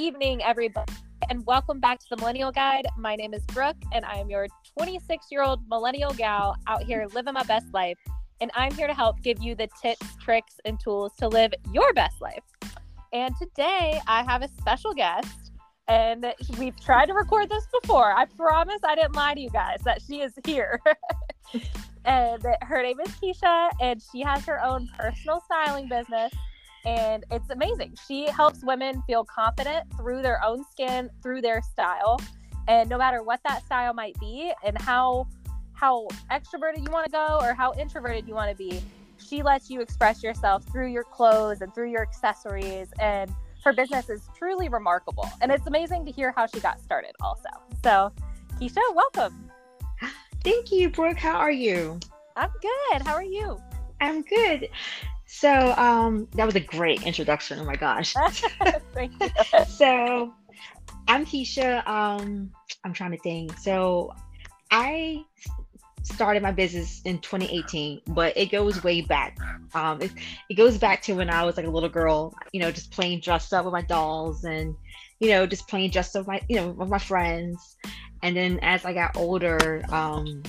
evening, everybody, and welcome back to the Millennial Guide. My name is Brooke, and I am your 26 year old millennial gal out here living my best life. And I'm here to help give you the tips, tricks, and tools to live your best life. And today I have a special guest, and we've tried to record this before. I promise I didn't lie to you guys that she is here. and her name is Kisha, and she has her own personal styling business and it's amazing. She helps women feel confident through their own skin, through their style, and no matter what that style might be and how how extroverted you want to go or how introverted you want to be, she lets you express yourself through your clothes and through your accessories and her business is truly remarkable. And it's amazing to hear how she got started also. So, Kisha, welcome. Thank you, Brooke. How are you? I'm good. How are you? I'm good. So um, that was a great introduction. Oh my gosh. Thank you. so I'm Kisha. Um, I'm trying to think. So I started my business in 2018, but it goes way back. Um, it, it goes back to when I was like a little girl, you know, just playing dressed up with my dolls and, you know, just playing dressed up with my, you know, with my friends. And then as I got older, um,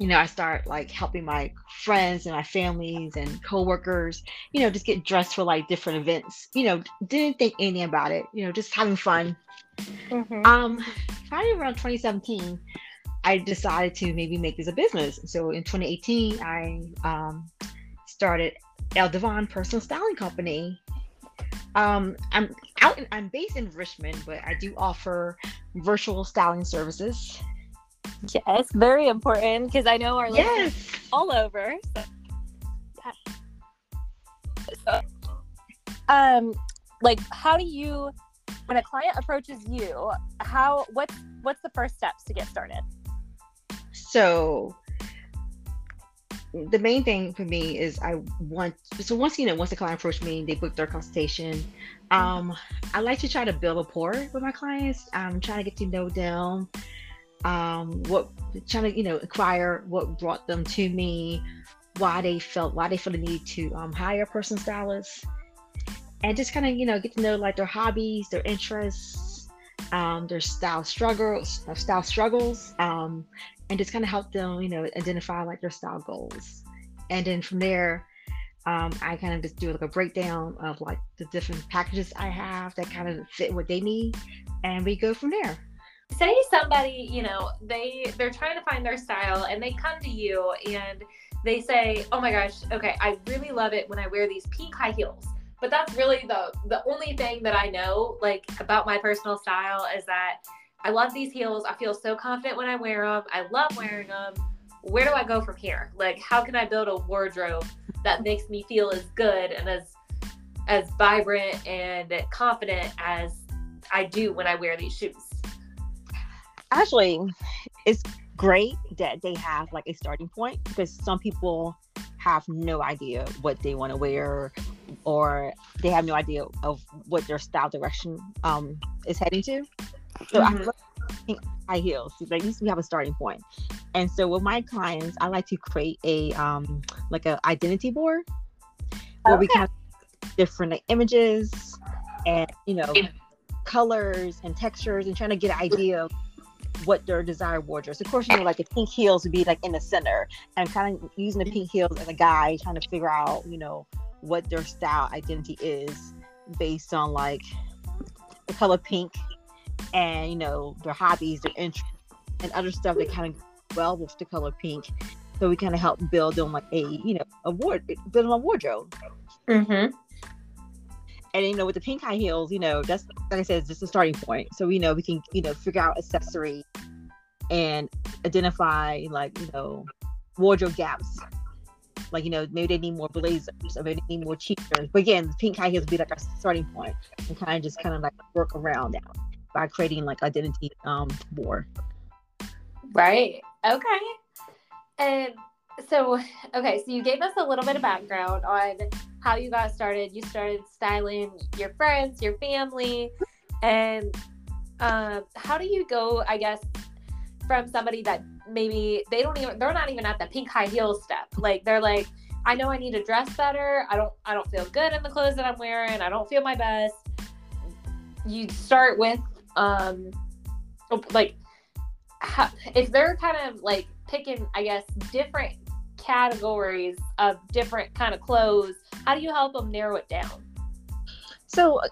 you know, I start like helping my friends and my families and coworkers, you know, just get dressed for like different events. You know, didn't think anything about it. You know, just having fun. Mm-hmm. Um, probably around 2017, I decided to maybe make this a business. So in 2018, I um, started Elle Devon Personal Styling Company. Um, I'm out. In, I'm based in Richmond, but I do offer virtual styling services. Yes, very important because I know our yes. all over. So. so, um, like, how do you, when a client approaches you, how what's what's the first steps to get started? So, the main thing for me is I want so once you know once the client approached me they book their consultation um I like to try to build rapport with my clients I'm trying to get to know them um, what trying to you know acquire what brought them to me, why they felt why they felt the need to um, hire a personal stylist, and just kind of you know get to know like their hobbies, their interests, um, their style struggles, uh, style struggles, um, and just kind of help them you know identify like their style goals, and then from there. Um, I kind of just do like a breakdown of like the different packages I have that kind of fit what they need, and we go from there say somebody you know they they're trying to find their style and they come to you and they say oh my gosh okay i really love it when i wear these pink high heels. But that's really the the only thing that i know like about my personal style is that i love these heels. I feel so confident when i wear them i love wearing them where do i go from here? Like how can i build a wardrobe that makes me feel as good and as as vibrant and confident as i do when i wear these shoes actually it's great that they have like a starting point because some people have no idea what they want to wear or they have no idea of what their style direction um, is heading to. So mm-hmm. I high heels. Like at least we have a starting point. And so with my clients, I like to create a um like a identity board where okay. we have different like, images and you know colors and textures and trying to get an idea of what their desired wardrobe. Of course, you know, like the pink heels would be like in the center, and kind of using the pink heels as a guide, trying to figure out, you know, what their style identity is based on like the color pink, and you know their hobbies, their interests, and other stuff that kind of well with the color pink. So we kind of help build them like a, you know, a ward, build a wardrobe. Mm-hmm and you know with the pink high heels you know that's like i said it's just a starting point. So you know we can you know figure out accessory and identify like you know wardrobe gaps. Like you know maybe they need more blazers or maybe they need more cheaters. But again the pink high heels would be like our starting point and kind of just kind of like work around that by creating like identity um board right. Okay. And so okay so you gave us a little bit of background on how you got started. You started styling your friends, your family, and um, how do you go? I guess from somebody that maybe they don't even they're not even at the pink high heel step. Like they're like, I know I need to dress better. I don't I don't feel good in the clothes that I'm wearing. I don't feel my best. you start with um like how, if they're kind of like picking i guess different categories of different kind of clothes how do you help them narrow it down? So uh,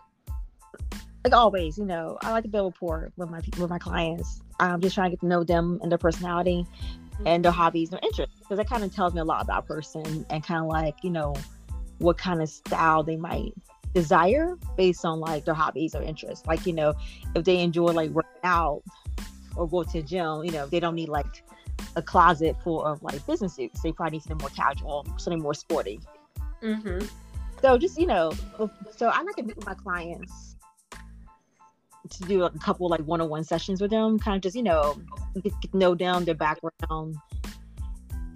like always you know i like to build rapport with my with my clients. I'm just trying to get to know them and their personality mm-hmm. and their hobbies their interests because that kind of tells me a lot about a person and kind of like you know what kind of style they might desire based on like their hobbies or interests. Like you know if they enjoy like working out or go to the gym you know they don't need like a closet full of like business suits they probably need something more casual something more sporty mm-hmm. so just you know so i like to meet with my clients to do a couple like one-on-one sessions with them kind of just you know get, get know down their background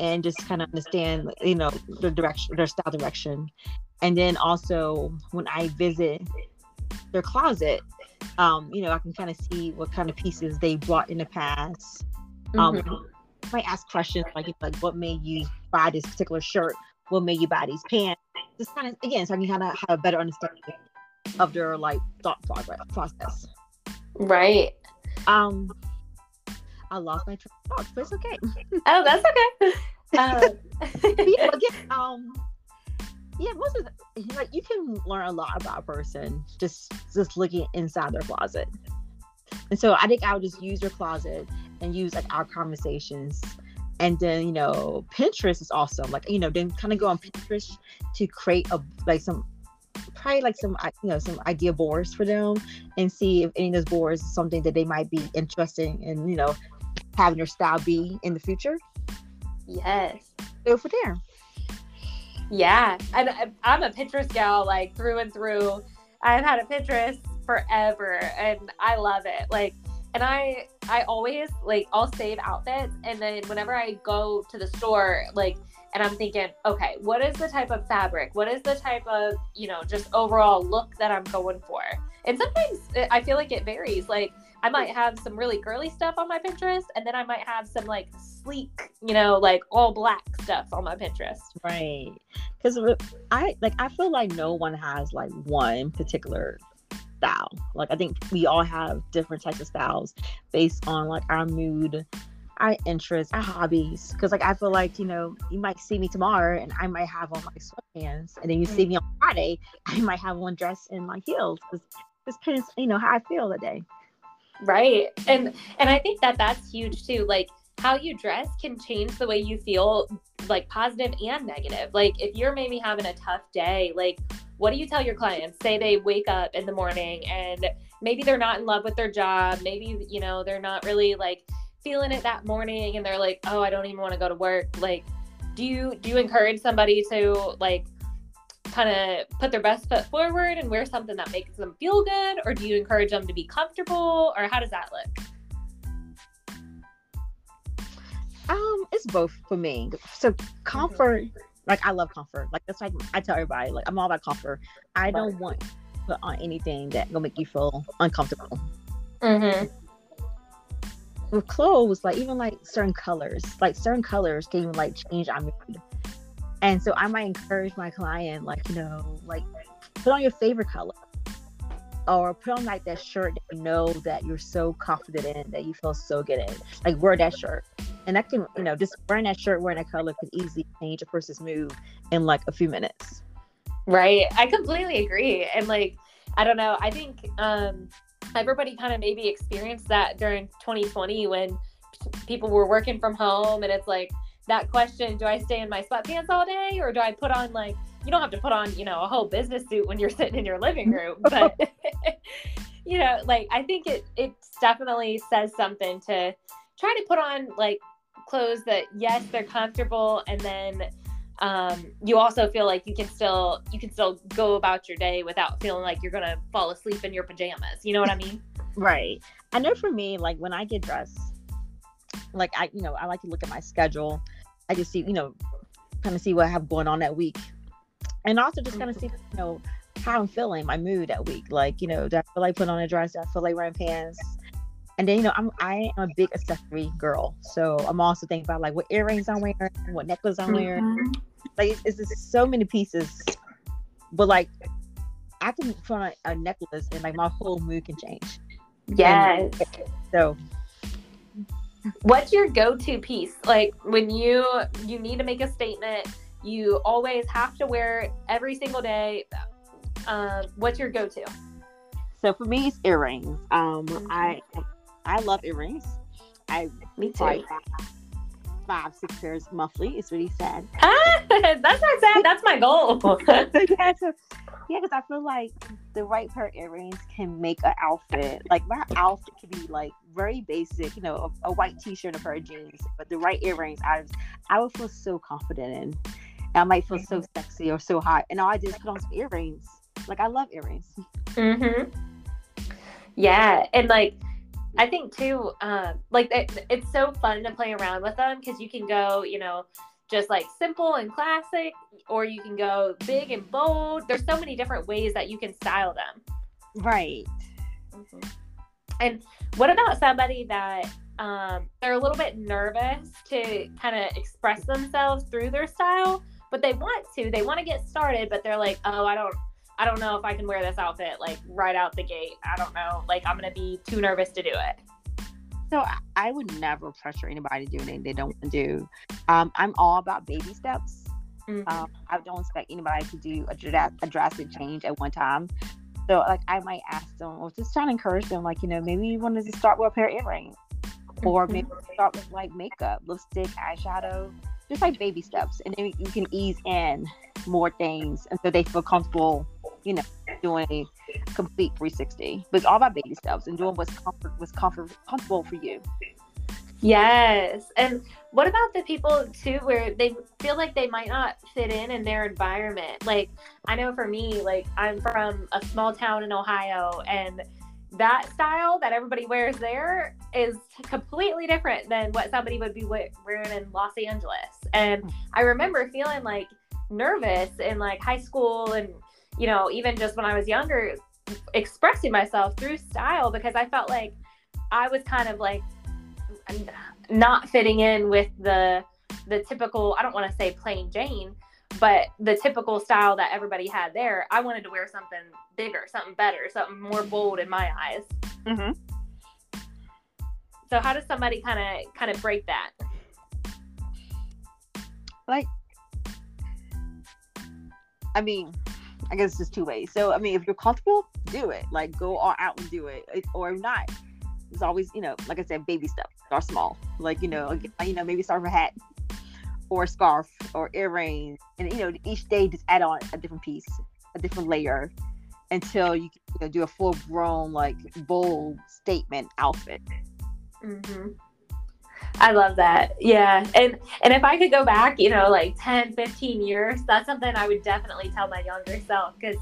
and just kind of understand you know their direction their style direction and then also when i visit their closet um you know i can kind of see what kind of pieces they brought in the past um mm-hmm. I might ask questions like like what made you buy this particular shirt what made you buy these pants just kind of again so i can kind of have a better understanding of their like thought process right um I lost my train of thought, but it's okay. oh, that's okay. Um, yeah, again, um, yeah, most of the, like you can learn a lot about a person just just looking inside their closet. And so I think I would just use your closet and use like our conversations. And then, you know, Pinterest is awesome. Like, you know, then kind of go on Pinterest to create a like some probably like some you know some idea boards for them and see if any of those boards is something that they might be interested in you know having your style be in the future? Yes. Go for there. Yeah. And I'm a Pinterest gal, like through and through. I've had a Pinterest forever and I love it. Like, and I, I always like, I'll save outfits. And then whenever I go to the store, like, and I'm thinking, okay, what is the type of fabric? What is the type of, you know, just overall look that I'm going for? And sometimes eh, I feel like it varies. Like, I might have some really girly stuff on my Pinterest, and then I might have some like sleek, you know, like all black stuff on my Pinterest. Right. Because uh, I like I feel like no one has like one particular style. Like I think we all have different types of styles based on like our mood, our interests, our hobbies. Because like I feel like you know you might see me tomorrow and I might have on my sweatpants, and then you see mm. me on Friday, I might have one dress in my heels. Because this depends, you know, how I feel that day right and and i think that that's huge too like how you dress can change the way you feel like positive and negative. Like if you're maybe having a tough day like what do you tell your clients? Say they wake up in the morning and maybe they're not in love with their job. Maybe you know they're not really like feeling it that morning and they're like oh i don't even want to go to work. Like do you do you encourage somebody to like kind of put their best foot forward and wear something that makes them feel good? Or do you encourage them to be comfortable? Or how does that look both for me so comfort mm-hmm. like i love comfort like that's like i tell everybody like i'm all about comfort i don't want to put on anything that gonna make you feel uncomfortable mm-hmm. with clothes like even like certain colors like certain colors can even like change our mood and so I might encourage my client, like, you know, like put on your favorite color or put on like that shirt that you know that you're so confident in, that you feel so good in. Like wear that shirt. And that can, you know, just wearing that shirt, wearing that color can easily change a person's mood in like a few minutes. Right. I completely agree. And like, I don't know, I think um everybody kind of maybe experienced that during 2020 when people were working from home and it's like that question do I stay in my sweatpants all day or do I put on like you don't have to put on you know a whole business suit when you're sitting in your living room but you know like I think it it definitely says something to try to put on like clothes that yes they're comfortable and then um, you also feel like you can still you can still go about your day without feeling like you're gonna fall asleep in your pajamas you know what i mean right i know for me like when i get dressed like I, you know, I like to look at my schedule. I just see, you know, kind of see what I have going on that week, and also just kind of see, you know, how I'm feeling, my mood that week. Like, you know, do I feel like putting on a dress? Do I feel like wearing pants? And then, you know, I'm I am a big accessory girl, so I'm also thinking about like what earrings I'm wearing, what necklace I'm wearing. Mm-hmm. Like, it's, it's just so many pieces, but like I can put on a, necklace and like my whole mood can change. Yes. And so what's your go-to piece? Like when you you need to make a statement, you always have to wear it every single day. Um, what's your go-to? So for me, it's earrings. Um, Mhm. I I love earrings. I Me too. buy five, six pairs monthly. It's really sad. Ah, that's not sad. That's my goal. yeah, so, yeah, because I feel like the right pair of earrings can make an outfit. Like my outfit can be like very basic, you know, a, a white t-shirt and a pair of jeans, but the right earrings, I I would feel so confident in. And I might feel so sexy or so hot, and all I just put on some earrings. Like I love earrings. Mm-hmm. Yeah, and like I think too, um, like it, it's so fun to play around with them because you can go, you know, just like simple and classic, or you can go big and bold. There's so many different ways that you can style them. Right. And what about somebody that um, they're a little bit nervous to kind of express themselves through their style, but they want to. They want to get started, but they're like, oh, I don't. I don't know if I can wear this outfit like right out the gate. I don't know. Like I'm gonna be too nervous to do it. So I, would never pressure anybody to do anything they don't want to do. Um, I'm all about baby steps. Mhm. Um, I don't expect anybody to do a, a drastic change at one time. So like I might ask them or just trying to encourage them, like, you know, maybe you wanted to start with a pair of earrings. Or maybe start with like makeup, lipstick, eyeshadow, just like baby steps. And then you can ease in more things until they feel comfortable, you know, doing a complete 360. But it's all about baby steps and doing what's comfort what's comfort comfortable for you. Yes. And what about the people too where they feel like they might not fit in in their environment? Like I know for me, like I'm from a small town in Ohio and that style that everybody wears there is completely different than what somebody would be wearing in Los Angeles. And hmm. I remember feeling like nervous in like high school and you know, even just when I was younger expressing myself through style because I felt like I was kind of like not fitting in with the the typical I don't want to say plain Jane, but the typical style that everybody had there. I wanted to wear something bigger, something better, something more bold in my eyes. Mm-hmm. So how does somebody kind of kind of break that? Like, I mean, I guess it's just two ways. So, I mean, if you're comfortable, do it. Like, go all out and do it. It- Or not. It's always, you know, like I said, baby steps. Start small. Like, you know, you know, maybe start with a hat or a scarf or earrings. And, you know, each day just add on a different piece, a different layer until you you know, do a full grown, like, bold statement outfit. hmm I love that. Yeah. And and if I could go back, you know, like 10, 15 years, that's something I would definitely tell my younger self because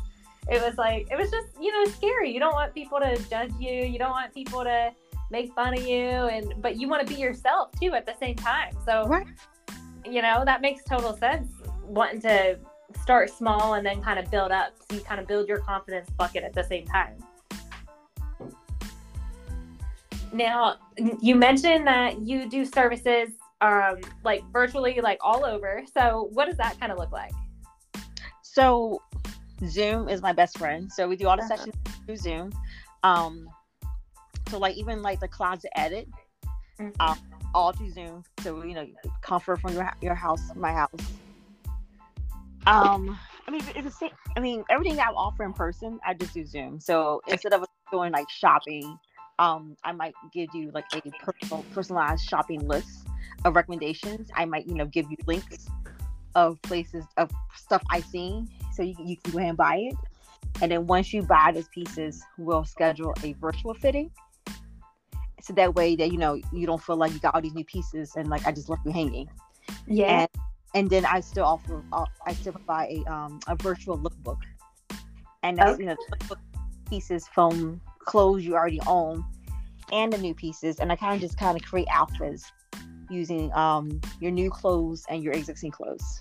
it was like it was just, you know, scary. You don't want people to judge you. You don't want people to make fun of you and but you want to be yourself too at the same time. So Right. you know, that makes total sense. Wanting to start small and then kind of build up. So you kind of build your confidence bucket at the same time. Now, you mentioned that you do services um, like virtually, like all over. So, what does that kind of look like? So Zoom is my best friend. So we do all the Uh-huh. sessions through Zoom. Um, so like even like the closet edit, Mhm. um, all through Zoom. So you know, comfort from your your house, my house. Um, I mean, it's the same. I mean, everything that I offer in person, I just do Zoom. So instead of doing like shopping, um, I might give you like a personal, personalized shopping list of recommendations. I might, you know, give you links of places of stuff I've seen, so you, you can go ahead and buy it. And then once you buy those pieces, we'll schedule a virtual fitting. So that way that you know you don't feel like you got all these new pieces and like I just left you hanging. Yeah. And and then I still offer uh, I still provide a um a virtual lookbook. And that's you know lookbook pieces from clothes you already own and the new pieces and I kind of just kind of create outfits using um your new clothes and your existing clothes.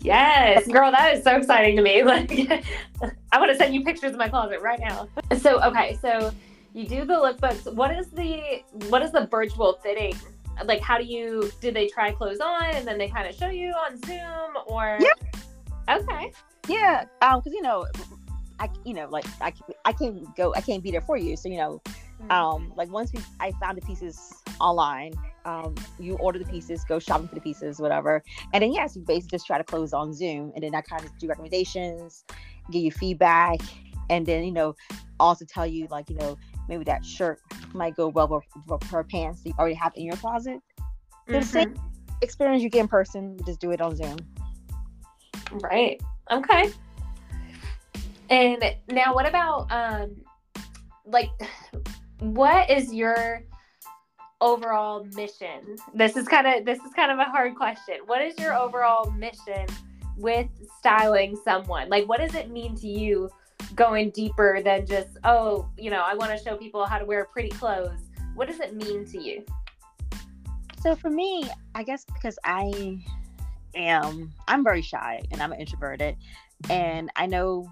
Yes, girl, that is so exciting to me. Like, I want to send you pictures of my closet right now. So, okay, so you do the lookbooks. What is the what is the virtual fitting? Like, how do you do? They try clothes on and then they kind of show you on Zoom, or Yep. Okay. Yeah, um, because you know, I, you know, like I, I can't go, I can't be there for you. So, you know, mm-hmm. um, like once we, I found the pieces online, um, you order the pieces, go shopping for the pieces, whatever. And then, yes, you basically just try to close on Zoom. And then I kind of do recommendations, give you feedback. And then, you know, also tell you, like, you know, maybe that shirt might go well with, her pants that you already have in your closet. Mm-hmm. The same experience you get in person, just do it on Zoom. Right. Okay. And now, what about um, like, what is your overall mission? This is kind of this is kind of a hard question. What is your overall mission with styling someone? Like, what does it mean to you? Going deeper than just, oh, you know, I want to show people how to wear pretty clothes. What does it mean to you? So for me, I guess because I am, I'm very shy and I'm introverted, and I know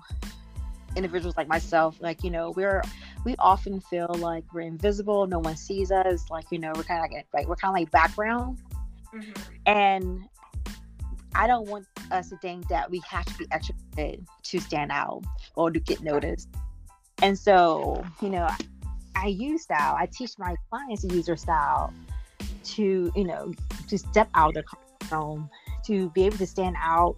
individuals like myself, like, you know, we're, we often feel like we're invisible. No one sees us. Like, you know, we're kind of like, like we're kind of like background. Mm-hmm. And I don't want us to think that we have to be extra to stand out or to get noticed. And so, you know, I use style. I teach my clients to use their style to, you know, to step out of their comfort zone, to be able to stand out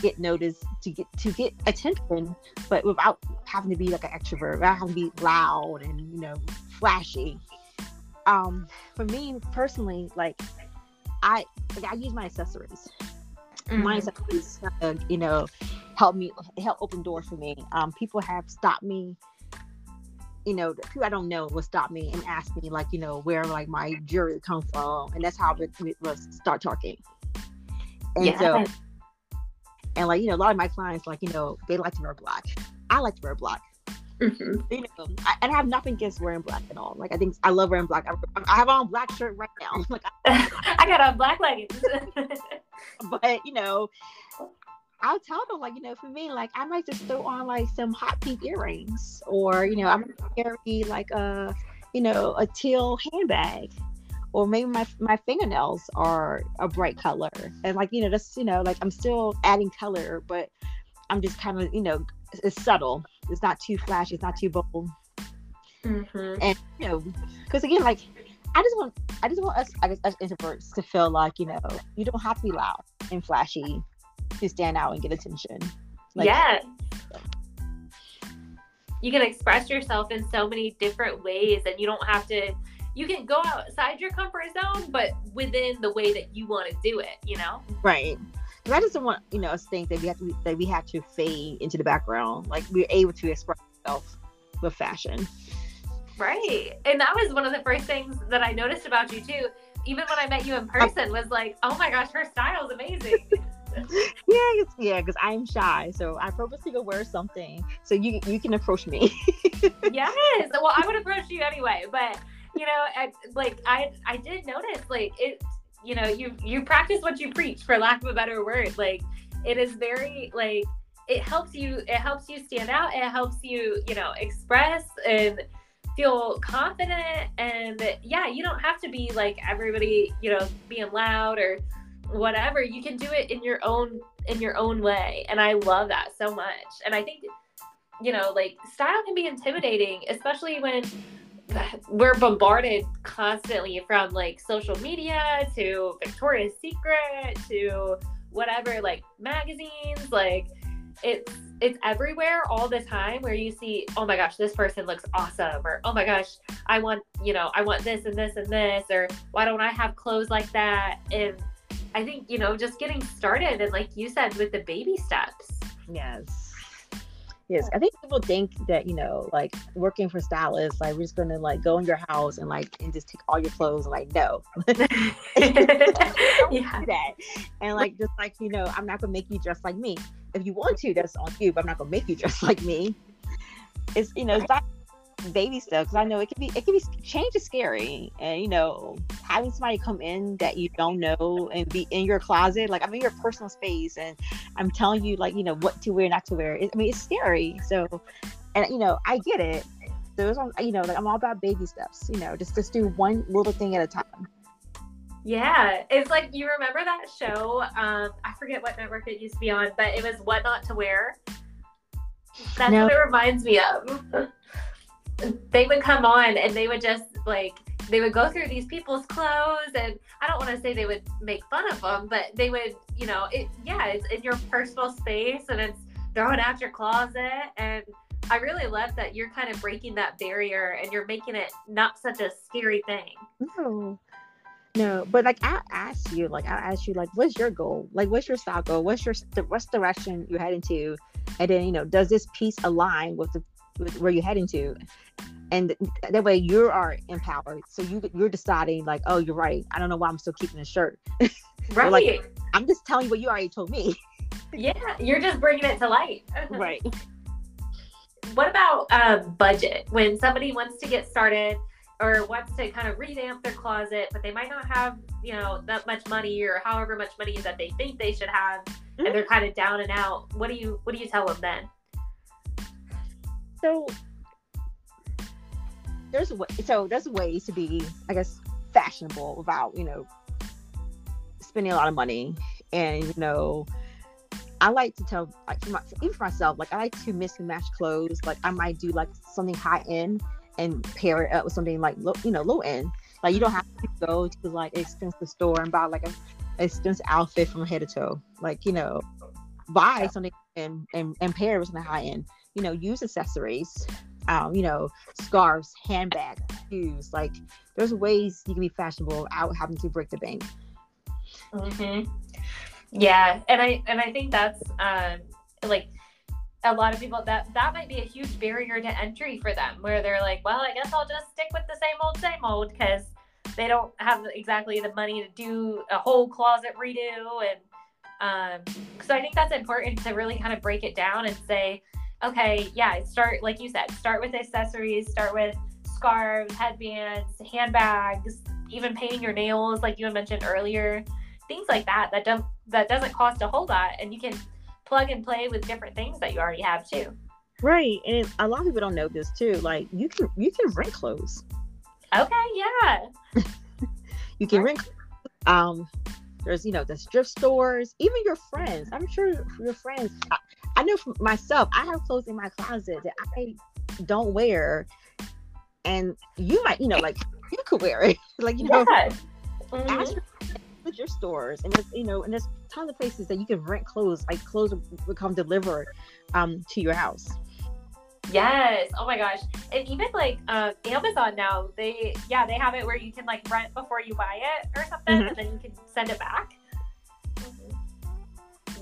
get noticed to get to get attention but without having to be like an extrovert without having to be loud and you know flashy um for me personally like i like i use my accessories mm-hmm. my accessories uh, you know help me help open doors for me um people have stopped me you know, people I don't know will stop me and ask me like, you know, where like my jewelry come from, and that's how we, we, we start talking. And yeah. so and like, you know, a lot of my clients, like, you know, they like to wear black. I like to wear black. Mm-hmm. You know, I, and I have nothing against wearing black at all. Like, I think I love wearing black. I, I have on black shirt right now. Like, I, I got on black leggings. but you know, I'll tell them like, you know, for me, like, I might just throw on like some hot pink earrings, or you know, I'm gonna carry like a, you know, a teal handbag or maybe my my fingernails are a bright color. And like you know that's you know like i'm still adding color but i'm just kind of you know it's subtle. It's not too flashy. It's not too bold. Mm-hmm. and you know because again like i just want i just want us i guess us introverts to feel like you know you don't have to be loud and flashy to stand out and get attention. Like, yeah. You can express yourself in so many different ways and you don't have to you can go outside your comfort zone, but within the way that you want to do it, you know? Right. I just don't want, you know, us think that we have to that we have to fade into the background. Like we're able to express ourselves with fashion. Right. And that was one of the first things that I noticed about you too. Even when I met you in person, was like, oh my gosh, her style is amazing. yeah, yeah, because I'm shy, so I purposely go wear something so you you can approach me. yes, well, I would approach you anyway, but you know, like I I did notice like it you know, you you practice what you preach for lack of a better word. Like it is very like it helps you it helps you stand out, it helps you, you know, express and feel confident and yeah, you don't have to be like everybody, you know, being loud or whatever. You can do it in your own in your own way. And I love that so much. And I think you know, like style can be intimidating, especially when we're bombarded constantly from like social media to Victoria's Secret to whatever, like magazines, like it's it's everywhere all the time where you see, oh my gosh, this person looks awesome, or oh my gosh, I want, you know, I want this and this and this, or why don't I have clothes like that? And I think, you know, just getting started and like you said, with the baby steps. Yes Yes, I think people think that you know, like working for stylists, like we're just gonna like go in your house and like and just take all your clothes and like no, yeah, that. And like just like you know, I'm not gonna make you dress like me. If you want to, that's on you, but I'm not gonna make you dress like me. It's you know, it's not baby stuff because I know it can be it can be change is scary and you know having somebody come in that you don't know and be in your closet like I'm in your personal space and I'm telling you like you know what to wear not to wear it, I mean it's scary so and you know I get it so it's you know like I'm all about baby steps you know just just do one little thing at a time yeah, it's like you remember that show. Um, I forget what network it used to be on, but it was What Not to Wear. That's what it reminds me of. They would come on and they would just like they would go through these people's clothes and I don't want to say they would make fun of them, but they would, you know, it yeah, it's in your personal space and it's throwing out your closet and I really love that you're kind of breaking that barrier and you're making it not such a scary thing. No. No, but like I ask you, like I ask you, like, what's your goal? Like, what's your style goal? What's your what's direction you're heading to? And then you know, does this piece align with the where you're heading to? And that way you are empowered. So you you're deciding like, oh, you're right. I don't know why I'm still keeping the shirt. Right. like, I'm just telling you what you already told me. yeah, you're just bringing it to light. right. What about um, budget? When somebody wants to get started or wants to kind of revamp their closet, but they might not have, you know, that much money or however much money that they think they should have, mm-hmm. and they're kind of down and out. What do you what do you tell them then? So there's a way so there's ways to be, I guess, fashionable without you know spending a lot of money, and you know. I like to tell, like, for my, even for myself, like I like to mix and match clothes. Like I might do like something high end and pair it up with something like low, you know, low end. Like you don't have to go to like an expensive store and buy like a expensive outfit from head to toe. Like you know, buy something and and, and pair it with something high end. You know, use accessories um, you know, scarves, handbags, shoes. Like there's ways you can be fashionable without having to break the bank. Mm-hmm. Yeah, and I and I think that's um, like a lot of people that that might be a huge barrier to entry for them, where they're like, well, I guess I'll just stick with the same old, same old, because they don't have exactly the money to do a whole closet redo and um, so I think that's important to really kind of break it down and say, okay, yeah, start like you said, start with accessories, start with scarves, headbands, handbags, even painting your nails, like you had mentioned earlier, things like that. That don't that doesn't cost a whole lot, and you can plug and play with different things that you already have too. Right, and a lot of people don't know this too. Like you can you can rent clothes. Okay, yeah. you can rent. Um, there's you know the thrift stores, even your friends. I'm sure your friends. I, I know for myself, I have clothes in my closet that I don't wear, and you might, you know, like you could wear it, like you know. Yeah. Mm-hmm. With your stores, and there's you know, and there's tons of places that you can rent clothes. Like clothes will come delivered um, to your house. Yes. Oh my gosh. And even like uh, Amazon now, they yeah, they have it where you can like rent before you buy it or something, mm-hmm. and then you can send it back.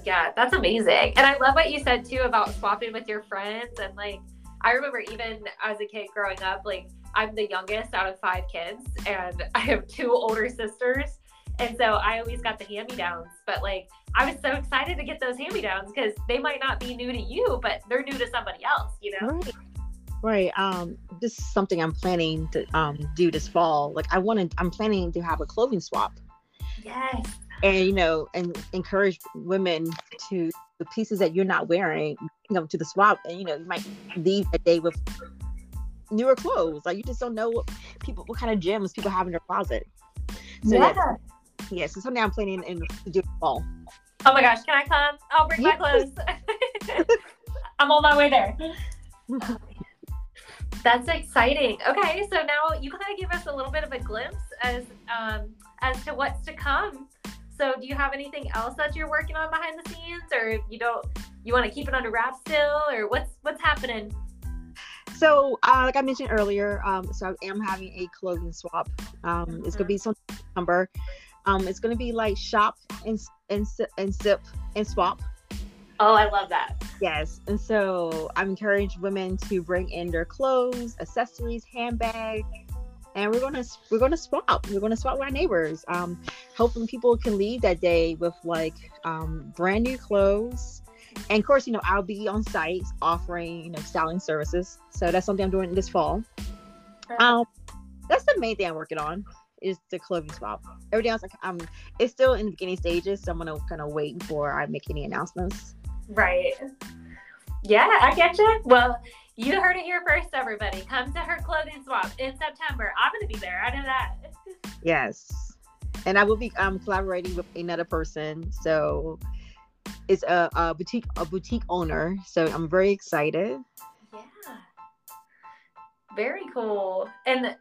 Yeah, that's amazing. And I love what you said too about swapping with your friends. And like, I remember even as a kid growing up, like, I'm the youngest out of five kids, and I have two older sisters. And so I always got the hand me downs. But like, I was so excited to get those hand me downs because they might not be new to you, but they're new to somebody else, you know? Right. Right. Um, this is something I'm planning to um do this fall. Like I wanted I'm planning to have a clothing swap. Yes and you know and encourage women to the pieces that you're not wearing you know to the swap and you know you might leave a day with newer clothes. Like you just don't know what people what kind of gems people have in their closet. So yeah. Yes, yeah, so something i'm planning in to do fall. Oh my gosh can i come i'll bring my clothes. I'm on my way there. That's exciting. Okay so now you kind of give us a little bit of a glimpse as um as to what's to come so, do you have anything else that you're working on behind the scenes, or you don't? You want to keep it under wraps still, or what's what's happening? So, uh, like I mentioned earlier, um, so I am having a clothing swap. Um, mm-hmm. It's gonna be some number. Um, it's gonna be like shop and and and sip and swap. Oh, I love that. Yes, and so I'm encouraging women to bring in their clothes, accessories, handbags, and we're gonna we're gonna swap. We're gonna swap with our neighbors. Um, hoping people can leave that day with like um, brand new clothes. And of course, you know, I'll be on site offering, you know, styling services. So that's something I'm doing this fall. Um, that's the main thing I'm working on is the clothing swap. Everything else, like, um, it's still in the beginning stages, so I'm gonna kind of wait before I make any announcements. Right. Yeah, I get you. Well, you heard it here first, everybody. Come to her clothing swap in September. I'm going to be there. I know that. yes. And I will be um, collaborating with another person. So it's a, a boutique a boutique owner. So I'm very excited. Yeah. Very cool. And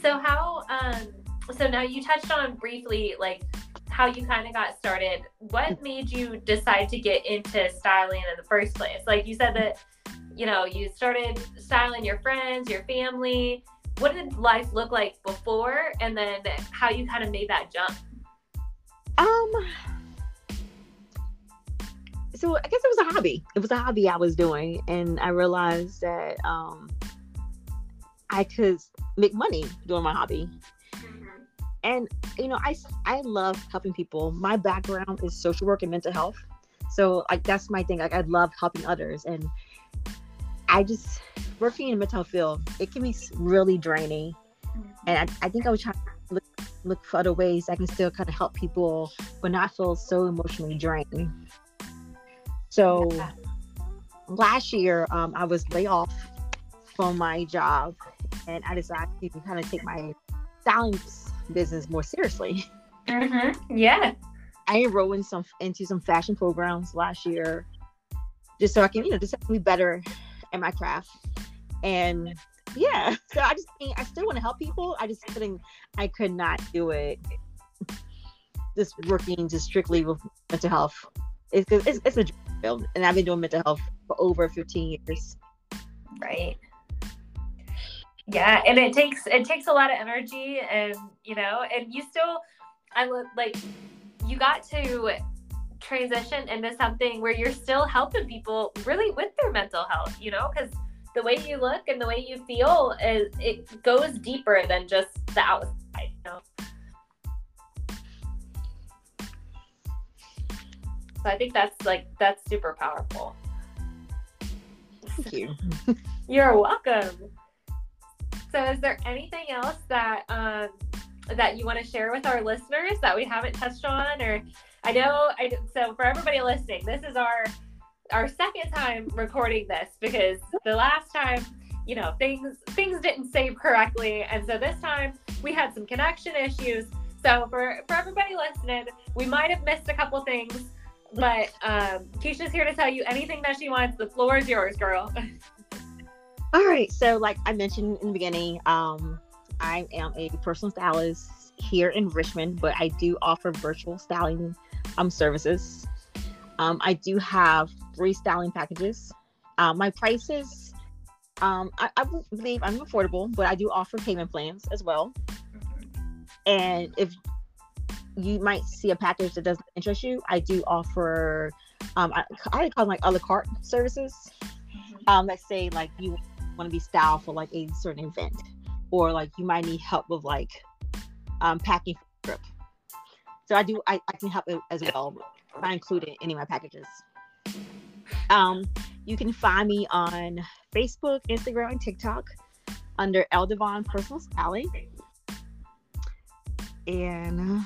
so how um so now you touched on briefly like how you kind of got started. What made you decide to get into styling in the first place? Like you said that you know, you started styling your friends, your family. What did life look like before and then how you kind of made that jump? Um so I guess it was a hobby. It was a hobby I was doing and I realized that um I could make money doing my hobby. Mm-hmm. And you know, I I love helping people. My background is social work and mental health. So like that's my thing. Like I love helping others and I just working in the mental field, it can be really draining. And I, I think I was trying to look, look for other ways I can still kind of help people, but not feel so emotionally drained. So last year, um, I was laid off from my job, and I decided to kind of take my styling business more seriously. Mm-hmm. Yeah, I enrolled in some into some fashion programs last year, just so I can, you know, just be better at my craft. And yeah, so I just I still want to help people. I just couldn't I could not do it just working just strictly with mental health. It's it's, it's a field and I've been doing mental health for over 15 years. Right. Yeah, and it takes it takes a lot of energy and you know, and you still I look like you got to transition into something where you're still helping people really with their mental health, you know, because the way you look and the way you feel is it goes deeper than just the outside, you know. So I think that's like that's super powerful. Thank you. You're welcome. So is there anything else that um that you want to share with our listeners that we haven't touched on or I know. I so for everybody listening, this is our our second time recording this because the last time, you know, things things didn't save correctly, and so this time we had some connection issues. So for for everybody listening, we might have missed a couple things, but um, Kisha's here to tell you anything that she wants. The floor is yours, girl. All right. So, like I mentioned in the beginning, um, I am a personal stylist here in Richmond, but I do offer virtual styling um, services. Um, I do have three styling packages. Um, my prices, um, I, I believe I'm affordable, but I do offer payment plans as well. And if you might see a package that doesn't interest you, I do offer, um, I, I call them like a la carte services. Um, let's say like you want to be styled for like a certain event, or like you might need help with like um, packing trip. So I do I, I can help as well. I include it in any of my packages. Um, you can find me on Facebook, Instagram, and TikTok under Elle Devon Personal Styling. And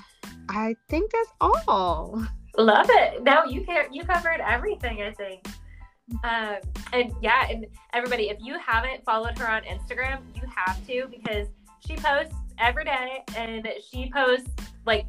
I think that's all. Love it. No, you can you covered everything, I think. Um, and yeah, and everybody, if you haven't followed her on Instagram, you have to because she posts every day and she posts like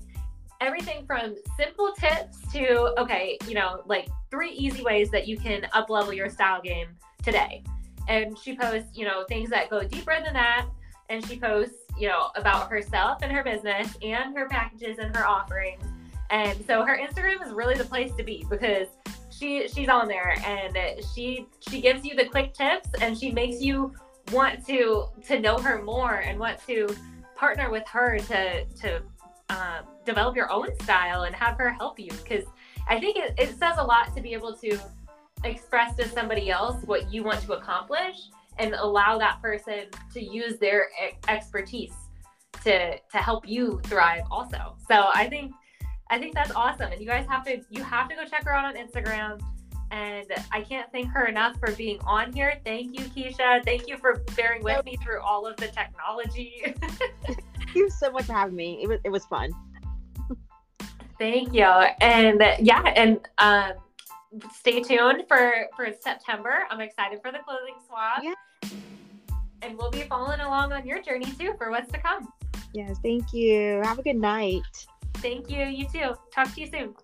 everything from simple tips to okay, you know, like three easy ways that you can up level your style game today. And she posts, you know, things that go deeper than that. And she posts, you know, about herself and her business and her packages and her offerings. And so her Instagram is really the place to be because she she's on there and she she gives you the quick tips and she makes you want to to know her more and want to partner with her to to um, develop your own style and have her help you because I think it, it says a lot to be able to express to somebody else what you want to accomplish and allow that person to use their expertise to to help you thrive also. So I think I think that's awesome and you guys have to you have to go check her out on Instagram and I can't thank her enough for being on here. Thank you Kisha. Thank you for bearing with me through all of the technology. Thank you so much for having me. It was it was fun. Thank you. And yeah, and um, stay tuned for for September. I'm excited for the clothing swap. Yeah. And we'll be following along on your journey too for what's to come. Yes, thank you. Have a good night. Thank you. You too. Talk to you soon.